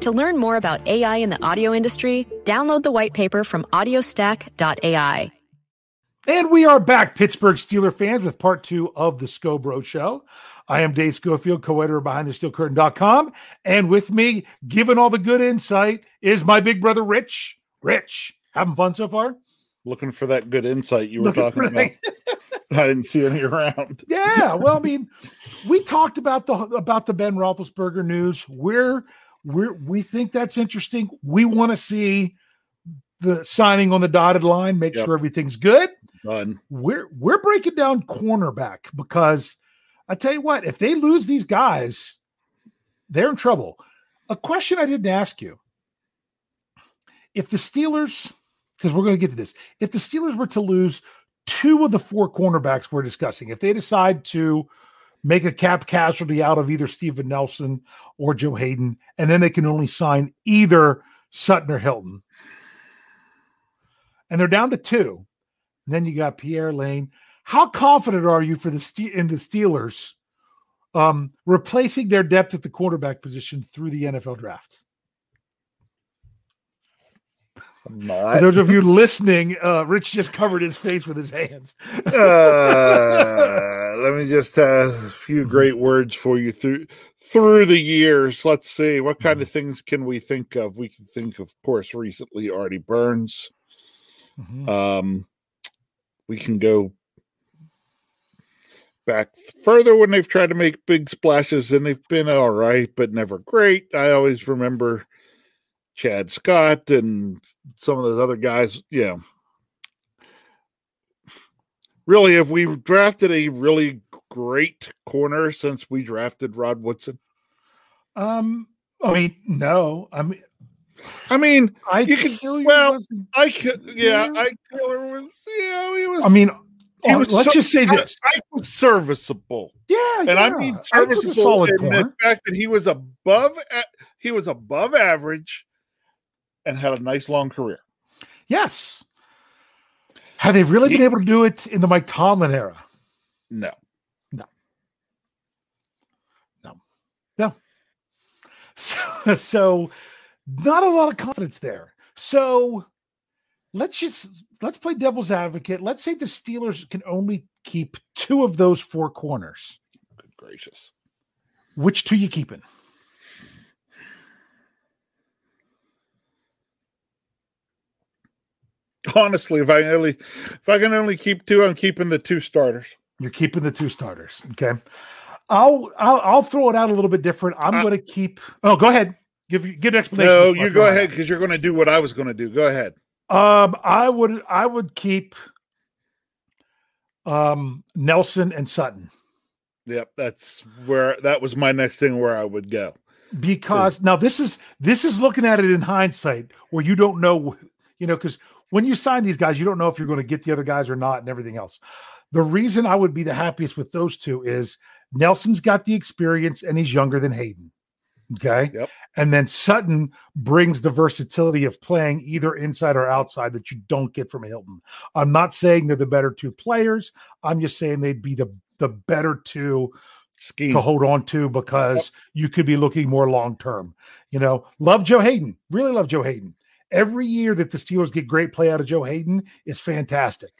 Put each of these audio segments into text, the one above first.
To learn more about AI in the audio industry, download the white paper from audiostack.ai. And we are back, Pittsburgh Steeler fans, with part two of the Scobro Show. I am Dave Schofield, co-editor of BehindTheSteelCurtain.com. And with me, giving all the good insight, is my big brother, Rich. Rich, having fun so far? Looking for that good insight you were Looking talking about. I didn't see any around. Yeah, well, I mean, we talked about the about the Ben Roethlisberger news. We're we're we think that's interesting. We want to see the signing on the dotted line, make Yep. sure everything's good. Done. We're we're breaking down cornerback because I tell you what, if they lose these guys, they're in trouble. A question I didn't ask you: If the Steelers, because we're going to get to this, if the Steelers were to lose two of the four cornerbacks we're discussing, if they decide to make a cap casualty out of either Steven Nelson or Joe Haden, and then they can only sign either Sutton or Hilton, and they're down to two. And then you got Pierre Layne. How confident are you for the Ste- in the Steelers um, replacing their depth at the quarterback position through the NFL draft? For those of you listening, uh, Rich just covered his face with his hands. Uh, let me just have a few great words for you through through the years. Let's see what kind of things can we think of. We can think, of course, recently Artie Burns. Mhm. Um, we can go back further when they've tried to make big splashes and they've been all right, but never great. I always remember Chad Scott and some of those other guys. Yeah. Really, have we drafted a really great corner since we drafted Rod Woodson? Um, I mean, no, I mean, I mean, I You can- Hilliard well, I could, yeah. I Taylor was, yeah, he was. I mean, he uh, was let's so- just say I- this. I was serviceable. Yeah, and I yeah. mean Ike was serviceable a solid in corner. the fact that he was above he was above average and had a nice long career. Yes. Have they really He- been able to do it in the Mike Tomlin era? No, No. No. No. So, so not a lot of confidence there. So let's just let's play devil's advocate. Let's say the Steelers can only keep two of those four corners. good gracious. Which two you keeping? Honestly, if I only if I can only keep two, I'm keeping the two starters. You're keeping the two starters. Okay. I'll I'll, I'll throw it out a little bit different. I'm Uh, going to keep. Oh, go ahead. Give give an explanation. No, you go ahead because you're going to do what I was going to do. Go ahead. Um, I would I would keep um Nelson and Sutton Yep, that's where that was my next thing where I would go. because now this is this is looking at it in hindsight where you don't know you know because when you sign these guys you don't know if you're going to get the other guys or not and everything else the reason i would be the happiest with those two is nelson's got the experience and he's younger than haden Okay. Yep. And then Sutton brings the versatility of playing either inside or outside that you don't get from Hilton. I'm not saying they're the better two players. I'm just saying they'd be the the better two Scheme. to hold on to because you could be looking more long term. You know, love Joe Haden. Really love Joe Haden. Every year that the Steelers get great play out of Joe Haden is fantastic.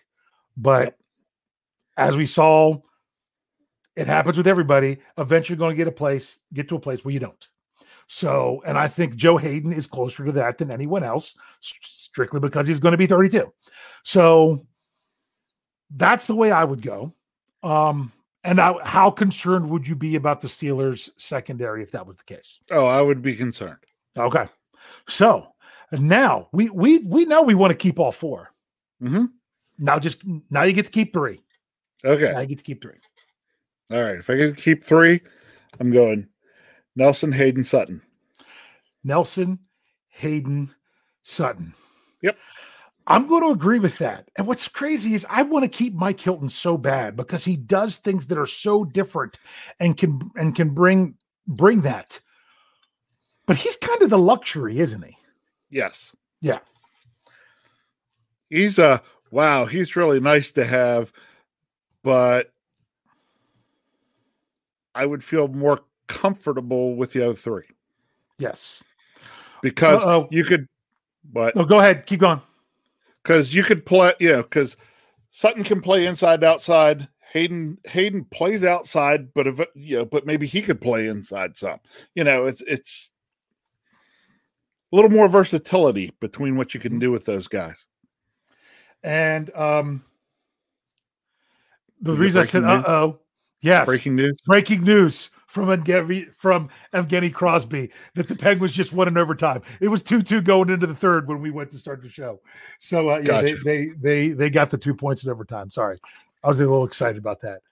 But Yep. as we saw, it happens with everybody. Eventually, going to get a place, get to a place where you don't. So, and I think Joe Haden is closer to that than anyone else, strictly because he's going to be 32. So that's the way I would go. Um, and now, how concerned would you be about the Steelers secondary if that was the case? Oh, I would be concerned. Okay. So now we we we know we want to keep all 4 hmm Now just now you get to keep three. Okay. Now you get to keep three. All right. If I could keep three, I'm going Nelson, Haden, Sutton. Nelson, Haden, Sutton. Yep. I'm going to agree with that. And what's crazy is I want to keep Mike Hilton so bad because he does things that are so different and can and can bring bring that. But he's kind of the luxury, isn't he? Yes. Yeah. He's a wow, he's really nice to have, but I would feel more comfortable with the other three Yes. because Uh-oh. you could but No, go ahead. Keep going. because you could play, you know, because Sutton can play inside, outside. Haden Haden plays outside, but if you know, but maybe he could play inside some. You know, it's it's a little more versatility between what you can do with those guys. And um the get reason I said uh oh, yes. Breaking news. breaking news from Evgeny, from Evgeny Crosby that the Penguins just won in overtime. It was two two going into the third when we went to start the show. So uh, yeah, Gotcha. they, they they they got the two points in overtime. Sorry, I was a little excited about that.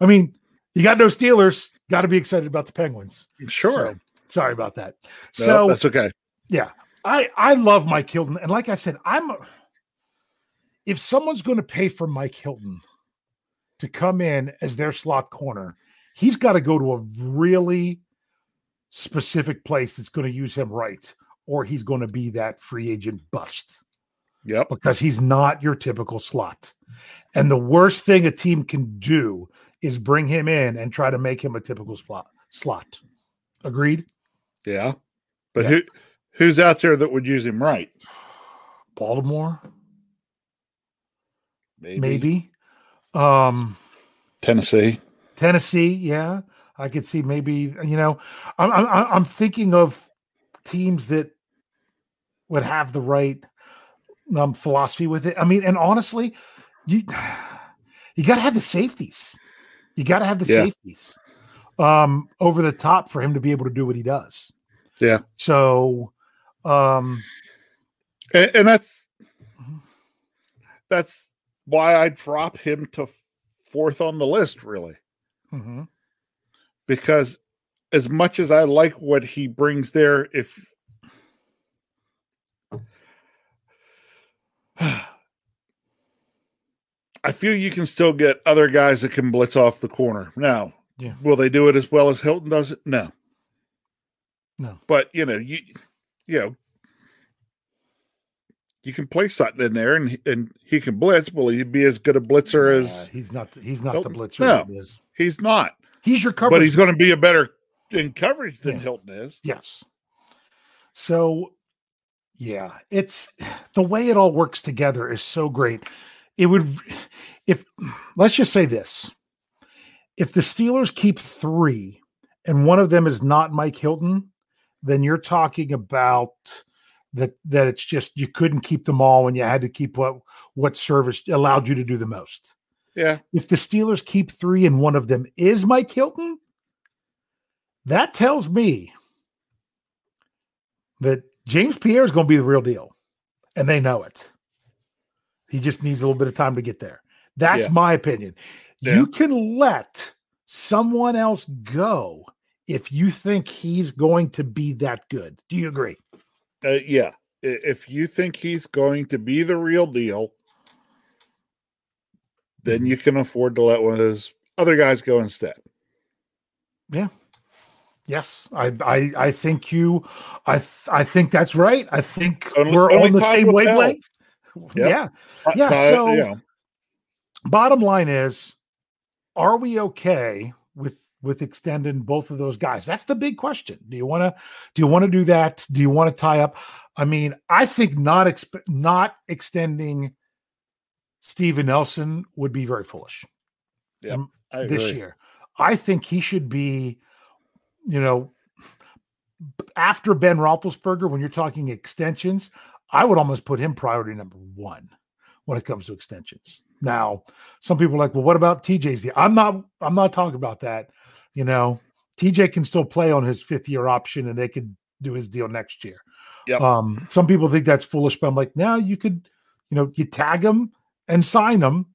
I mean, you got no Steelers, got to be excited about the Penguins. Sure. So, sorry about that. No, So that's okay. Yeah, I I love Mike Hilton, and like I said, I'm if someone's going to pay for Mike Hilton to come in as their slot corner, he's got to go to a really specific place that's going to use him right, or he's going to be that free agent bust Yep. because he's not your typical slot. And the worst thing a team can do is bring him in and try to make him a typical slot. Slot. Agreed. Yeah. But Yeah. who who's out there that would use him right? Baltimore. maybe. Um, Tennessee. Tennessee, yeah, I could see maybe. You know, I'm I'm, I'm thinking of teams that would have the right um, philosophy with it. I mean, and honestly, you you got to have the safeties. You got to have the Yeah. safeties um, over the top for him to be able to do what he does. Yeah. So, um, And, and that's Mhm. that's why I drop him to fourth on the list, really. mhm. because as much as I like what he brings there, if I feel you can still get other guys that can blitz off the corner. Now, Yeah. will they do it as well as Hilton does it? No. No. But you know, you you know, you can play Sutton in there and and he can blitz. Will he be as good a blitzer as he's not. He's not the blitzer. No. he is. he's not? He's your coverage. But he's going to be a better in coverage than Yeah. Hilton is. Yes. So, yeah, it's the way it all works together is so great. It would, if let's just say this if the Steelers keep three and one of them is not Mike Hilton, then you're talking about that that it's just you couldn't keep them all and you had to keep what what service allowed you to do the most. Yeah. If the Steelers keep three and one of them is Mike Hilton, that tells me that James Pierre is going to be the real deal, and they know it. He just needs a little bit of time to get there. That's Yeah. my opinion. Yeah. You can let someone else go if you think he's going to be that good. Do you agree? Uh, yeah. If you think he's going to be the real deal, then you can afford to let one of those other guys go instead. Yeah. Yes, I, I, I think you, I, th- I think that's right. I think Only- we're only on the same wavelength. Yep. Yeah. Yeah, so- yeah. Bottom line is, are we okay with with extending both of those guys? That's the big question. Do you want to do you want to do that? Do you want to tie up? I mean, I think not exp- not extending Steven Nelson would be very foolish. Um, this year. I think he should be, you know, after Ben Roethlisberger. When you're talking extensions, I would almost put him priority number one when it comes to extensions. Now, some people are like, well, what about TJ's deal? I'm not. I'm not talking about that. You know, TJ can still play on his fifth year option, and they could do his deal next year. Yep. Um, some people think that's foolish, but I'm like, now you could, you know, you tag him and sign him,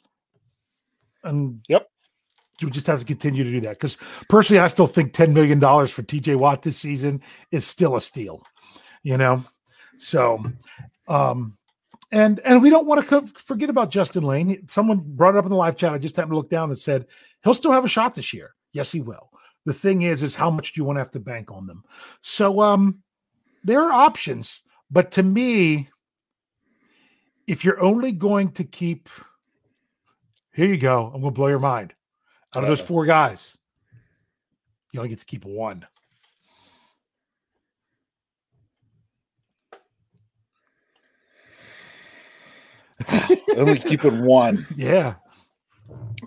and Yep. you just have to continue to do that. Because personally, I still think $10 million for TJ Watt this season is still a steal, you know? So, um, and and we don't want to co- forget about Justin Layne. Someone brought it up in the live chat. I just happened to look down and said he'll still have a shot this year. Yes, he will. The thing is, is how much do you want to have to bank on them? So, um, there are options, but to me, if you're only going to keep, here you go. I'm going to blow your mind. Out of those four guys, you only get to keep one. Only keeping one. Yeah,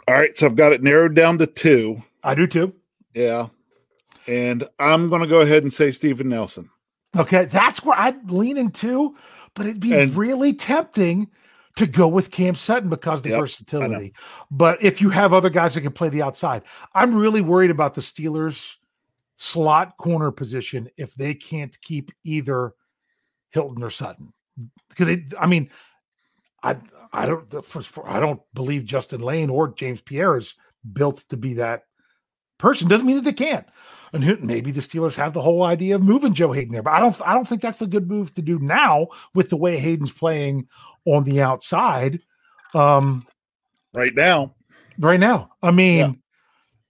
All right, so I've got it narrowed down to two. I do too. Yeah. And I'm going to go ahead and say Steven Nelson. Okay, that's where I'd lean into, but it'd be And- really tempting to go with Cam Sutton because of the Yep, versatility. But if you have other guys that can play the outside, I'm really worried about the Steelers' slot corner position if they can't keep either Hilton or Sutton. Because it, I mean, I I don't first for, I don't believe Justin Layne or James Pierre is built to be that person. Doesn't mean that they can't. And who- maybe the Steelers have the whole idea of moving Joe Haden there, but I don't I don't think that's a good move to do now with the way Haden's playing on the outside. Um, Right now, right now. I mean, Yeah.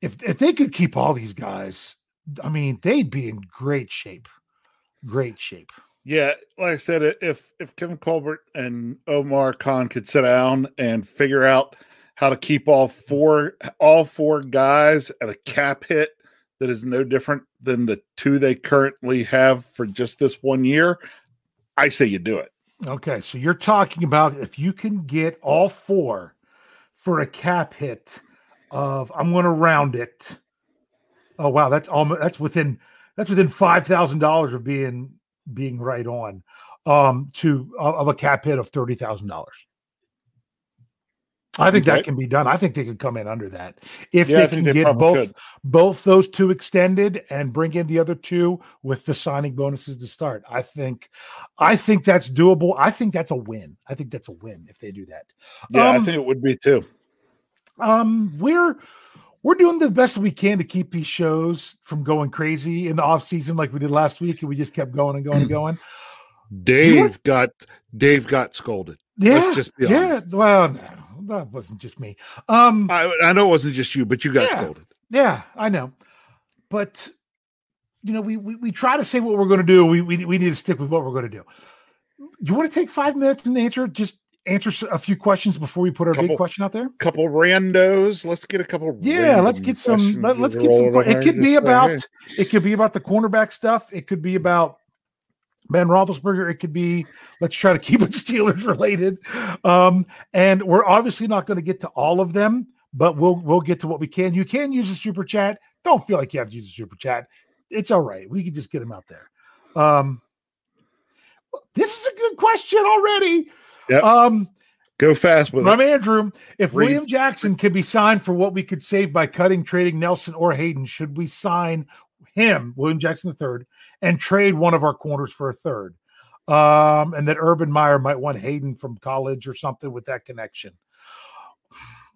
if if they could keep all these guys, I mean, they'd be in great shape. Great shape. yeah, like I said, if if Kevin Colbert and Omar Khan could sit down and figure out how to keep all four all four guys at a cap hit that is no different than the two they currently have for just this one year, I say you do it. Okay, so you're talking about if you can get all four for a cap hit of I'm going to round it. Oh wow, that's almost that's within that's within five thousand dollars of being being right on um to of a cap hit of thirty thousand dollars. I think Okay. that can be done. I think they could come in under that if Yeah, they can they get both could. both those two extended and bring in the other two with the signing bonuses to start. I think I think that's doable. I think that's a win. I think that's a win if they do that. Yeah, I Um, think it would be too. Um, we're we're doing the best we can to keep these shows from going crazy in the off season like we did last week, and we just kept going and going and going. Dave got Dave got scolded. Yeah, Let's just be yeah. Well, that wasn't just me. Um, I, I know it wasn't just you, but you got Yeah. scolded. Yeah, I know. But you know, we we, we try to say what we're going to do. We, we we need to stick with what we're going to do. You want to take five minutes and answer just answer a few questions before we put our Couple- big question out there? A couple randos. Let's get a couple. Yeah, let's get some. Let, us get some. roll que- over It could be about. It could be about the cornerback stuff. It could be about Ben Roethlisberger. It could be. Let's try to keep it Steelers related. Um, and we're obviously not going to get to all of them, but we'll we'll get to what we can. You can use a super chat. Don't feel like you have to use a super chat. It's all right. We can just get them out there. Um, this is a good question already. Yep. Um, Go fast with from it. Andrew, if Read. William Jackson could be signed for what we could save by cutting, trading Nelson or Haden, should we sign him, William Jackson III, and trade one of our corners for a third? Um, and that Urban Meyer might want Haden from college or something with that connection.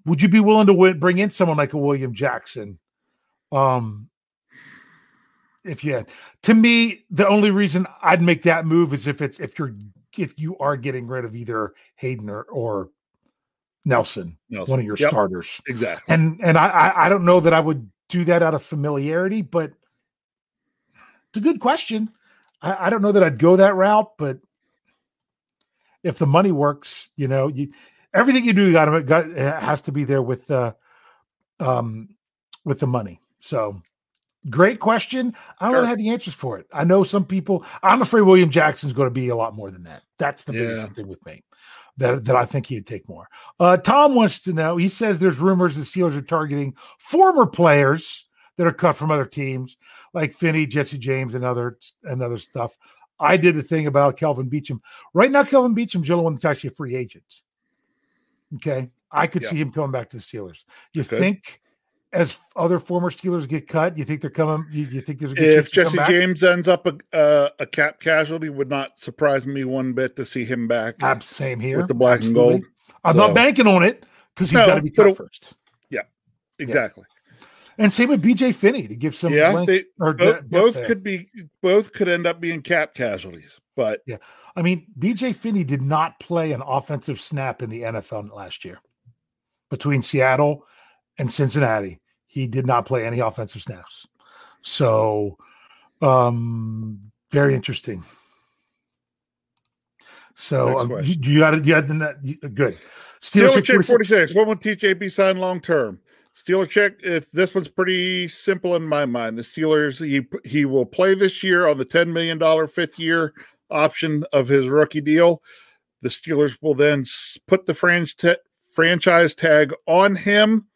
Would you be willing to win, bring in someone like a William Jackson? Um, if you had, to me, the only reason I'd make that move is if it's if you're if you are getting rid of either Haden or, or Nelson, Nelson. one of your Yep, starters. Exactly. And and I, I I don't know that I would do that out of familiarity, but it's a good question. I, I don't know that I'd go that route, but if the money works, you know, you everything you do you got to got has to be there with uh um with the money. So great question. I don't sure. know have the answers for it. I know some people. I'm afraid William Jackson's going to be a lot more than that. That's the yeah. biggest thing with me. That, that I think he'd take more. Uh, Tom wants to know. He says there's rumors the Steelers are targeting former players that are cut from other teams, like Finney, Jesse James, and other and other stuff. I did the thing about Kelvin Beachum. Right now, Kelvin Beachum's the only one that's actually a free agent. Okay, I could yeah. see him coming back to the Steelers. You okay. think as other former Steelers get cut, you think they're coming? You, you think there's a good if Jesse James ends up a, uh, a cap casualty, would not surprise me one bit to see him back. Uh, same here with the black Absolutely. and gold. I'm so. not banking on it because he's no, got to be cut first. Yeah, exactly. And same with BJ Finney to give some. Yeah, they, both, de- both could be both could end up being cap casualties. But yeah, I mean BJ Finney did not play an offensive snap in the NFL last year between Seattle and Cincinnati. He did not play any offensive snaps. So, um, very interesting. So um, you, you got it. You had the net good. Steelers check 46. 46. When will TJB sign long term? Steeler check. If this one's pretty simple in my mind, the Steelers he he will play this year on the ten million dollar fifth year option of his rookie deal. The Steelers will then put the franchise franchise tag on him,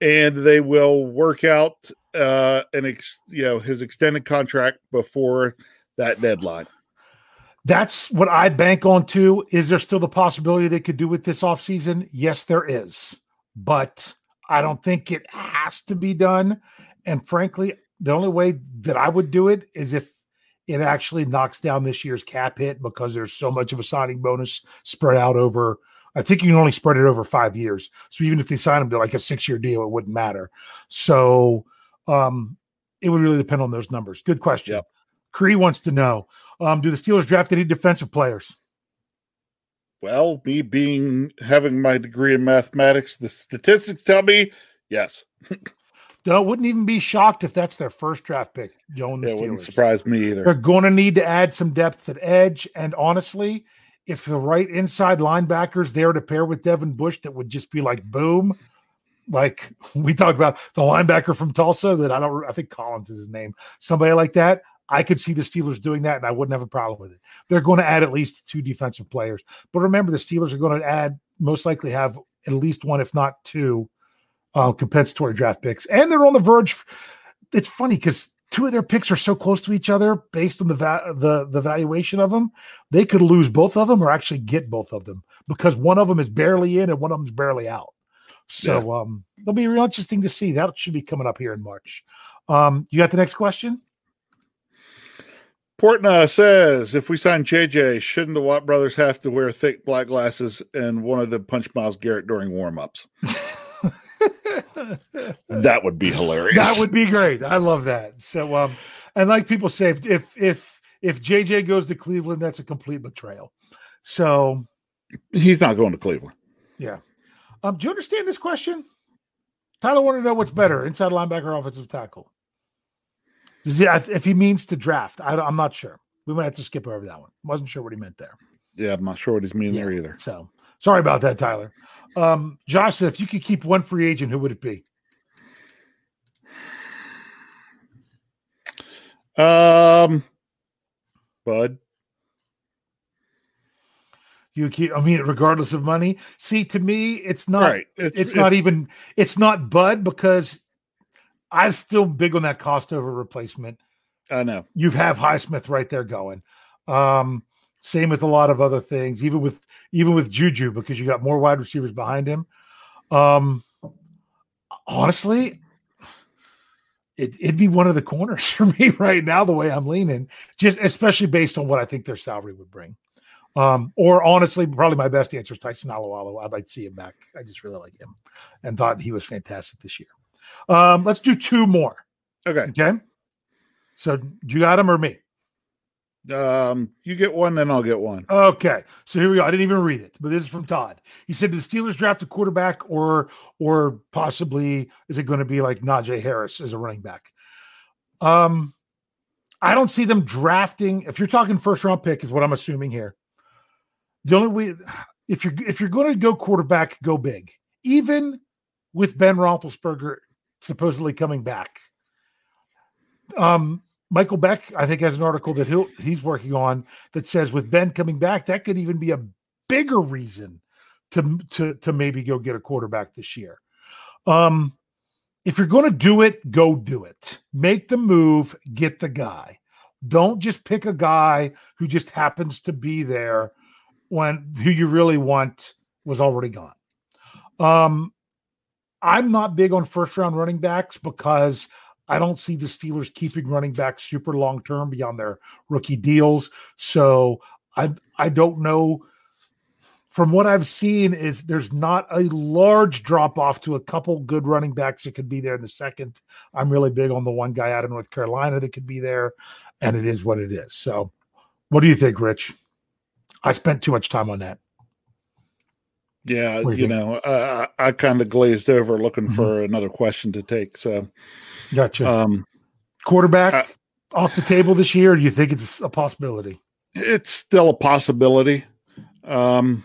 and they will work out uh, an ex, you know his extended contract before that deadline. That's what I bank on too. Is there still the possibility they could do with this offseason? Yes, there is. But I don't think it has to be done. And frankly, the only way that I would do it is if it actually knocks down this year's cap hit because there's so much of a signing bonus spread out over I think you can only spread it over five years. So even if they sign him to like a six year deal, it wouldn't matter. So um, it would really depend on those numbers. Good question. Yep. Cree wants to know um, Do the Steelers draft any defensive players? Well, me being having my degree in mathematics, the statistics tell me yes. I wouldn't even be shocked if that's their first draft pick. Going Steelers. wouldn't surprise me either. They're going to need to add some depth at edge, and honestly, if the right inside linebackers there to pair with Devin Bush, that would just be like boom. Like we talked about the linebacker from Tulsa that I don't, I think Collins is his name. Somebody like that. I could see the Steelers doing that, and I wouldn't have a problem with it. They're going to add at least two defensive players, but remember, the Steelers are going to add most likely have at least one, if not two, uh, compensatory draft picks, and they're on the verge. It's funny because two of their picks are so close to each other based on the va- the the valuation of them. They could lose both of them or actually get both of them because one of them is barely in and one of them is barely out. So yeah. um, it'll be real interesting to see. That should be coming up here in March. Um, you got the next question? Portna says, if we sign JJ, shouldn't the Watt brothers have to wear thick black glasses and one of them punch Myles Garrett during warmups? that would be hilarious. That would be great. I love that. So, um, and like people say, if if if JJ goes to Cleveland, that's a complete betrayal. So, he's not going to Cleveland. Yeah. Um, do you understand this question? Tyler wanted to know what's better, inside linebacker or offensive tackle. Does he, if he means to draft, I, am not sure. We might have to skip over that one. Wasn't sure what he meant there. Yeah, I'm not sure what he's meaning yeah, there either. So sorry about that, Tyler. Um, Josh said, if you could keep one free agent, who would it be? Um, Bud. You keep, I mean, regardless of money. See, to me, it's not. Right. It's, it's, it's not even. It's not Bud because I'm still big on that cost over replacement. I know you have Highsmith right there going. Um, same with a lot of other things, even with even with Juju because you got more wide receivers behind him. Um, honestly, it, would be one of the corners for me right now. The way I'm leaning, just especially based on what I think their salary would bring. Um, or honestly, probably my best answer is Tyson Alualu. I'd like to see him back. I just really like him and thought he was fantastic this year. Um, let's do two more. Okay. Okay. So you got them or me? Um, you get one, then I'll get one. Okay, so here we go. I didn't even read it, but this is from Todd. He said, "Did the Steelers draft a quarterback, or or possibly is it going to be like Najee Harris as a running back?" Um, I don't see them drafting. If you're talking first round pick, is what I'm assuming here. The only way, if you're if you're going to go quarterback, go big. Even with Ben Roethlisberger supposedly coming back, um, Michael Beck, I think, has an article that he'll he's working on that says with Ben coming back, that could even be a bigger reason to to to maybe go get a quarterback this year. Um, if you're going to do it, go do it. Make the move, get the guy. Don't just pick a guy who just happens to be there when who you really want was already gone. Um, I'm not big on first round running backs because I don't see the Steelers keeping running backs super long term beyond their rookie deals. So I I don't know from what I've seen is there's not a large drop off to a couple good running backs that could be there in the second. I'm really big on the one guy out of North Carolina that could be there, and it is what it is. So, what do you think, Rich? I spent too much time on that. Yeah, you, you know, uh, I kind of glazed over looking mm-hmm. for another question to take. So, gotcha. Um, Quarterback I, off the table this year. do you think it's a possibility? It's still a possibility. Um,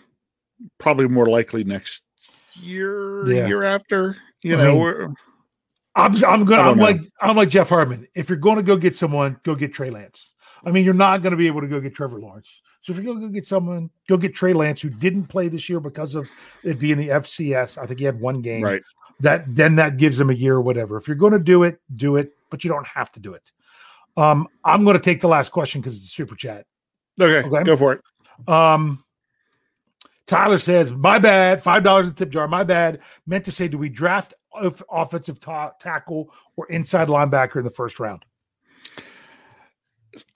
probably more likely next year, yeah. year after. You I know, mean, I'm I'm going. I'm know. like I'm like Jeff Hartman. If you're going to go get someone, go get Trey Lance. I mean, you're not going to be able to go get Trevor Lawrence. So if you're going to go get someone, go get Trey Lance, who didn't play this year because of it being the FCS. I think he had one game. Right. That then that gives him a year or whatever. If you're going to do it, do it, but you don't have to do it. Um, I'm going to take the last question because it's a super chat. Okay, okay, go for it. Um, Tyler says, "My bad. Five dollars in tip jar. My bad. Meant to say, do we draft offensive ta- tackle or inside linebacker in the first round?"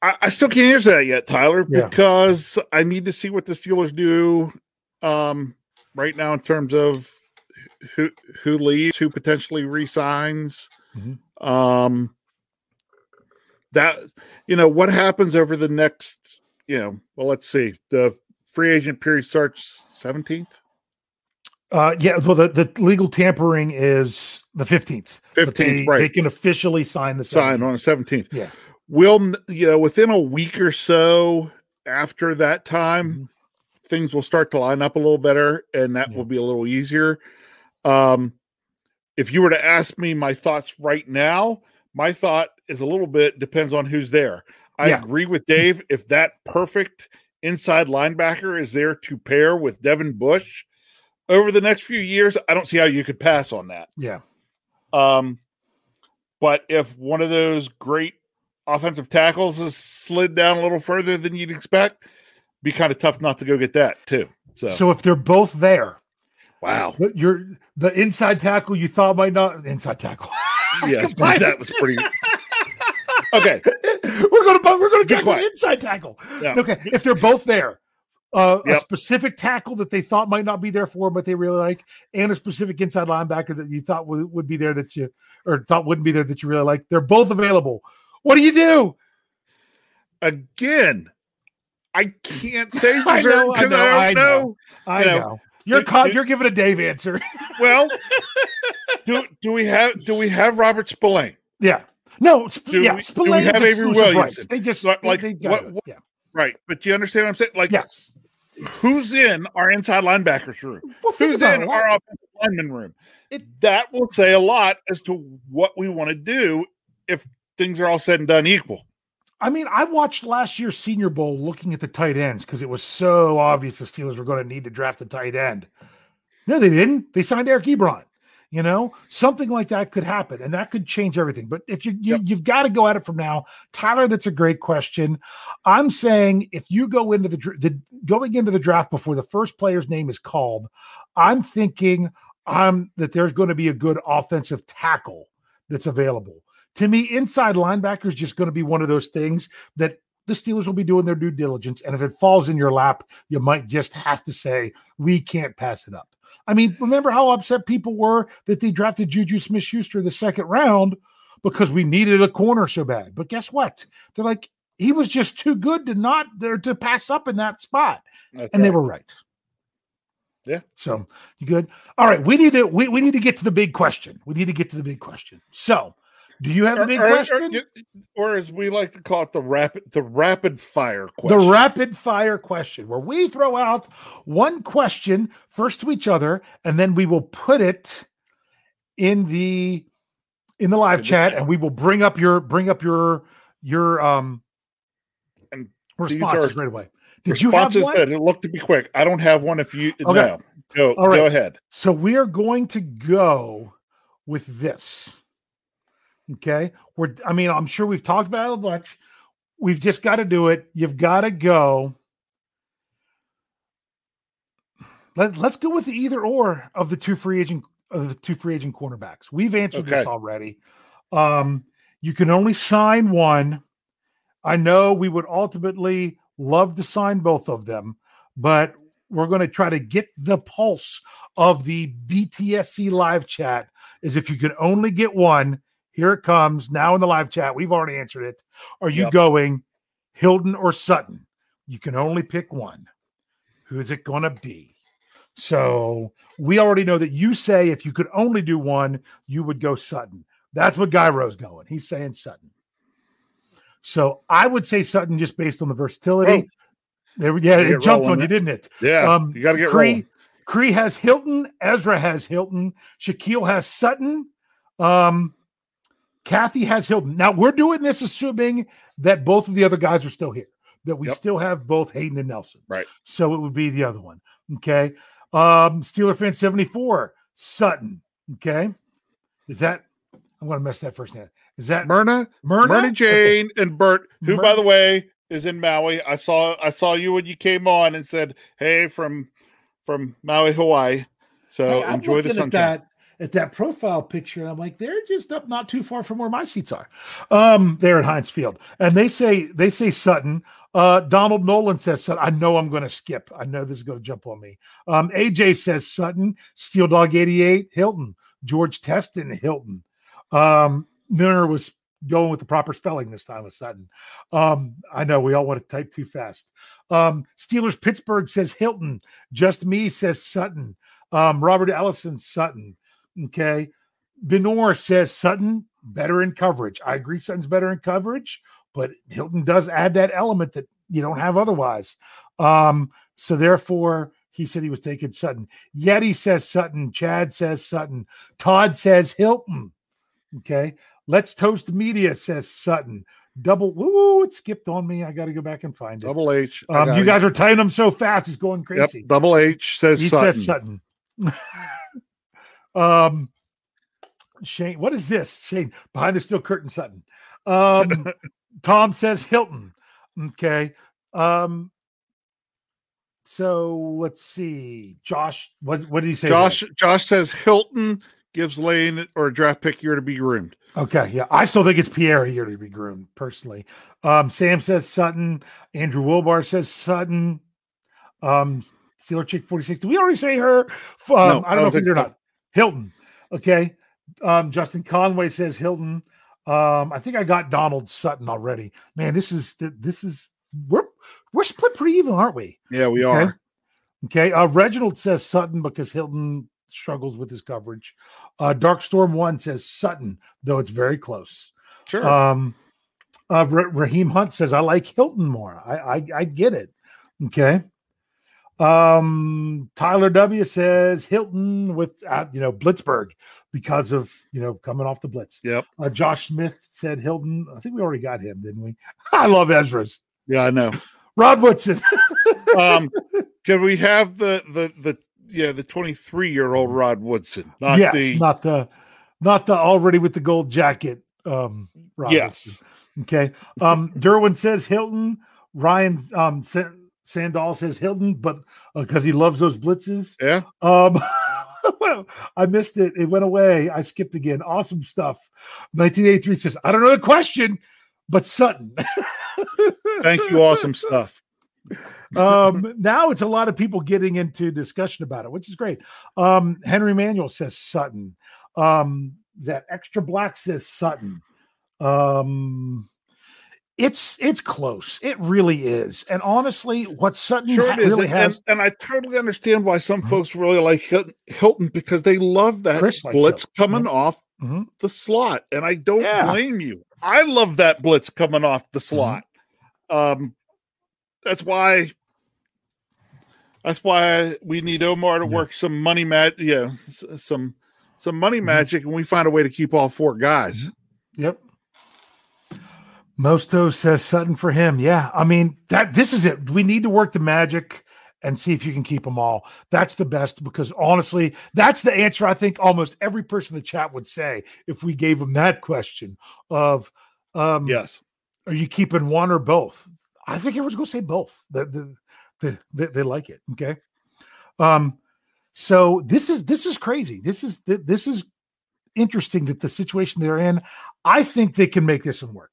I, I still can't answer that yet, Tyler, yeah. because I need to see what the Steelers do um, right now in terms of who who leaves, who potentially resigns. Mm-hmm. Um, that you know what happens over the next you know well let's see the free agent period starts 17th? Uh, yeah, well, the, the legal tampering is the 15th. 15th, they, right. They can officially sign the 17th. Sign on the 17th. Yeah. Will, you know, within a week or so after that time, mm-hmm. things will start to line up a little better and that yeah. will be a little easier. Um, if you were to ask me my thoughts right now, my thought is a little bit depends on who's there. I yeah. agree with Dave. If that perfect inside linebacker is there to pair with Devin Bush over the next few years, I don't see how you could pass on that. Yeah. Um, but if one of those great offensive tackles has slid down a little further than you'd expect, be kind of tough not to go get that too. So, so if they're both there, wow, you're the inside tackle you thought might not inside tackle. yes, that was pretty. okay, we're going to we're going to tackle inside tackle. Yeah. Okay, if they're both there, uh, yep. a specific tackle that they thought might not be there for, but they really like, and a specific inside linebacker that you thought would, would be there that you or thought wouldn't be there that you really like. They're both available. What do you do? Again, I can't say for sure because I, I, don't know. know. I know. know. You're caught, you're giving a Dave answer. well, do do we have do we have Robert Spillane? Yeah. No, do yeah, we, do we have Avery? Rights. They just like, they, they what, what, yeah. right. But do you understand what I'm saying? Like yes. Who's in our inside linebackers room? Well, who's in our offensive lineman room? It, that will say a lot as to what we want to do if things are all said and done equal. I mean, I watched last year's Senior Bowl looking at the tight ends because it was so obvious the Steelers were going to need to draft a tight end. No, they didn't. They signed Eric Ebron. You know, something like that could happen, and that could change everything. But if you, you yep. you've got to go at it from now, Tyler, that's a great question. I'm saying if you go into the, the going into the draft before the first player's name is called, I'm thinking um that there's going to be a good offensive tackle that's available. To me, inside linebacker is just going to be one of those things that the Steelers will be doing their due diligence. And if it falls in your lap, you might just have to say, we can't pass it up. I mean, remember how upset people were that they drafted Juju Smith Schuster the second round because we needed a corner so bad. But guess what? They're like, he was just too good to not there to pass up in that spot. And they were right. Yeah. So you good? All right. We need to we, we need to get to the big question. We need to get to the big question. So Do you have the uh, big or, or- question? or, as we like to call it, the rapid the rapid fire question. The rapid fire question, where we throw out one question first to each other, and then we will put it in the in the live In the chat, chat. and we will bring up your bring up your your um And responses right away. Did you have one? that look to be quick. I don't have one. If you Okay. no, go All right. go ahead. So we are going to go with this. Okay. We're I mean, I'm sure we've talked about it a bunch. We've just got to do it. You've got to go. Let, let's go with the either or of the two free agent of the two free agent cornerbacks. We've answered this already. Um, you can only sign one. I know we would ultimately love to sign both of them, but we're going to try to get the pulse of the BTSC live chat. Is if you can only get one, here it comes now in the live chat. We've already answered it. Are you Yep. going Hilton or Sutton? You can only pick one. Who is it going to be? So we already know that you say if you could only do one, you would go Sutton. That's what Gyro's going. He's saying Sutton. So I would say Sutton just based on the versatility. There, we- yeah, it jumped rolling, on you, didn't it? Yeah, Um, you got to get Cree, rolling. Cree has Hilton. Ezra has Hilton. Shaquille has Sutton. Um, Kathy has Hilton. Now we're doing this assuming that both of the other guys are still here, that we Yep. still have both Haden and Nelson. Right. So it would be the other one. Okay. Um, Steeler fan 74, Sutton. Okay. Is that I'm gonna mess that first name. Is that Myrna, Myrna? Myrna Okay. Jane, and Bert, who, by the way, is in Maui. I saw I saw you when you came on and said, "Hey, from from Maui, Hawaii." So Hey, enjoy the looking sunshine. At that, profile picture, and I'm like, they're just up not too far from where my seats are. Um, there at Heinz Field, and they say they say Sutton. Uh, Donald Nolan says Sutton. I know I'm going to skip. I know this is going to jump on me. Um, AJ says Sutton. Steel Dog 88 Hilton. George Teston Hilton. Um, Miller was going with the proper spelling this time with Sutton. Um, I know we all want to type too fast. Um, Steelers Pittsburgh says Hilton. Just me says Sutton. Um, Robert Ellison Sutton. Okay. Benor says Sutton better in coverage. I agree Sutton's better in coverage, but Hilton does add that element that you don't have otherwise. Um, so therefore, he said he was taking Sutton. Yeti says Sutton. Chad says Sutton. Todd says Hilton. Okay. Let's Toast Media says Sutton. Double. Ooh, it skipped on me. I got to go back and find it. Double H. Um, you it. guys are typing them so fast, it's going Yep. crazy. Double H says he Sutton. says Sutton. um, Shane, what is this? Shane behind the steel curtain, Sutton. Um, Tom says Hilton. Okay. Um, so let's see. Josh, what what did he say? Josh Josh says Hilton gives Layne or a draft pick year to be groomed. Okay, yeah, I still think it's Pierre here to be groomed personally. Um, Sam says Sutton. Andrew Wilbar says Sutton. Um, Steeler Chick forty six. Did we already say her? Um, No, I don't I know don't if we think did or not. Hilton. Okay. Um, Justin Conway says Hilton. Um, I think I got Donald Sutton already. Man, this is this is we're we're split pretty even, aren't we? Yeah, we Okay. are. Okay. Uh, Reginald says Sutton because Hilton struggles with his coverage. Uh, Dark Storm One says Sutton, though it's very close. Sure. Um, uh, Ra- Raheem Hunt says, I like Hilton more. I, I, I get it. Okay. Um, Tyler W says Hilton with, uh, you know, Blitzburgh because of, you know, coming off the Blitz. Yep. Uh, Josh Smith said Hilton. I think we already got him, didn't we? I love Ezra's. yeah, I know. Rod Woodson. Um, can we have the the the yeah the twenty three year old Rod Woodson, not yes, the not the, not the already with the gold jacket. Um, Rod yes. Woodson. Okay. Um, Derwin says Hilton. Ryan um, Sa- Sandal says Hilton, but because he loves those blitzes. Yeah, Um, I missed it. It went away. I skipped again. Awesome stuff. 1983 says, I don't know the question, but Sutton. thank you. Awesome stuff. um, now it's a lot of people getting into discussion about it, which is great. Um, Henry Manuel says Sutton. Um, that extra black says Sutton. Um, it's it's close. It really is. And honestly, what Sutton Sure, ha- really and, has. and, and I totally understand why some Mhm. folks really like Hilton, Hilton because they love that Chris blitz coming off Mhm. the slot, and I don't Yeah. blame you. I love that blitz coming off the Mm-hmm. slot. Um, that's why. That's why we need Omar to Yeah. work some money mat, yeah, some some money Mhm. magic, and we find a way to keep all four guys. Yep. Mosto says Sutton for him. Yeah. I mean, that this is it. We need to work the magic and see if you can keep them all. That's the best because honestly, that's the answer I think almost every person in the chat would say if we gave them that question of um Yes, are you keeping one or both? I think everyone's going to say both. That the, the, they, they like it. Okay. Um. So this is this is crazy. This is this is interesting that the situation they're in. I think they can make this one work.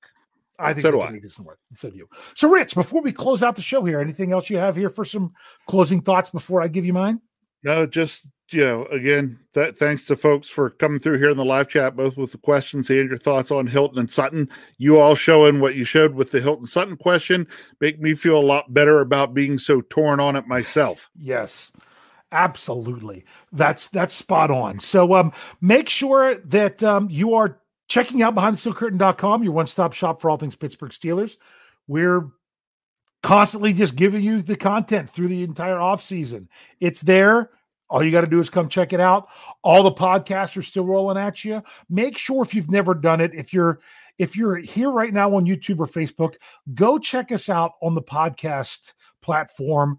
I think So do I. this one work. So do you. So, Rich, before we close out the show here, anything else you have here for some closing thoughts before I give you mine? no, just you know, again, that thanks to folks for coming through here in the live chat, both with the questions and your thoughts on Hilton and Sutton. You all showing what you showed with the Hilton Sutton question make me feel a lot better about being so torn on it myself. Yes. Absolutely. That's that's spot on. So um make sure that um you are checking out behindthesteelcurtain.com, your one-stop shop for all things Pittsburgh Steelers. We're constantly just giving you the content through the entire off season. It's there. All you got to do is come check it out. All the podcasts are still rolling at you. Make sure if you've never done it, if you're if you're here right now on YouTube or Facebook, go check us out on the podcast platform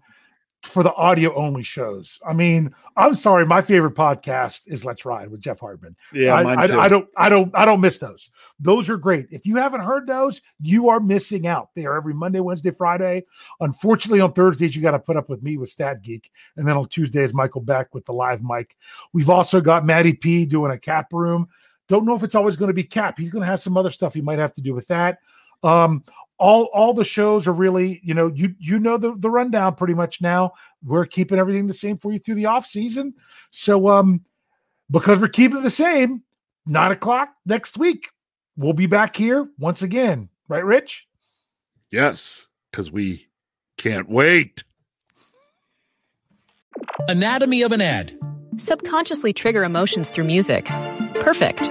for the audio only shows. I mean, I'm sorry, my favorite podcast is Let's Ride with Jeff Hartman. Yeah, I, I-. I don't, I don't, I don't miss those. Those are great. If you haven't heard those, you are missing out. They are every Monday, Wednesday, Friday. Unfortunately, on Thursdays, you got to put up with me with Stat Geek, and then on Tuesdays, Michael Beck with the live mic. We've also got Matty P doing a cap room. Don't know if it's always going to be cap. He's going to have some other stuff he might have to do with that. Um, all all the shows are really, you know, you you know the the rundown pretty much now. We're keeping everything the same for you through the off season. So um because we're keeping it the same, nine o'clock next week. We'll be back here once again. Right, Rich? Yes, because we can't wait. Anatomy of an ad. Subconsciously trigger emotions through music. Perfect.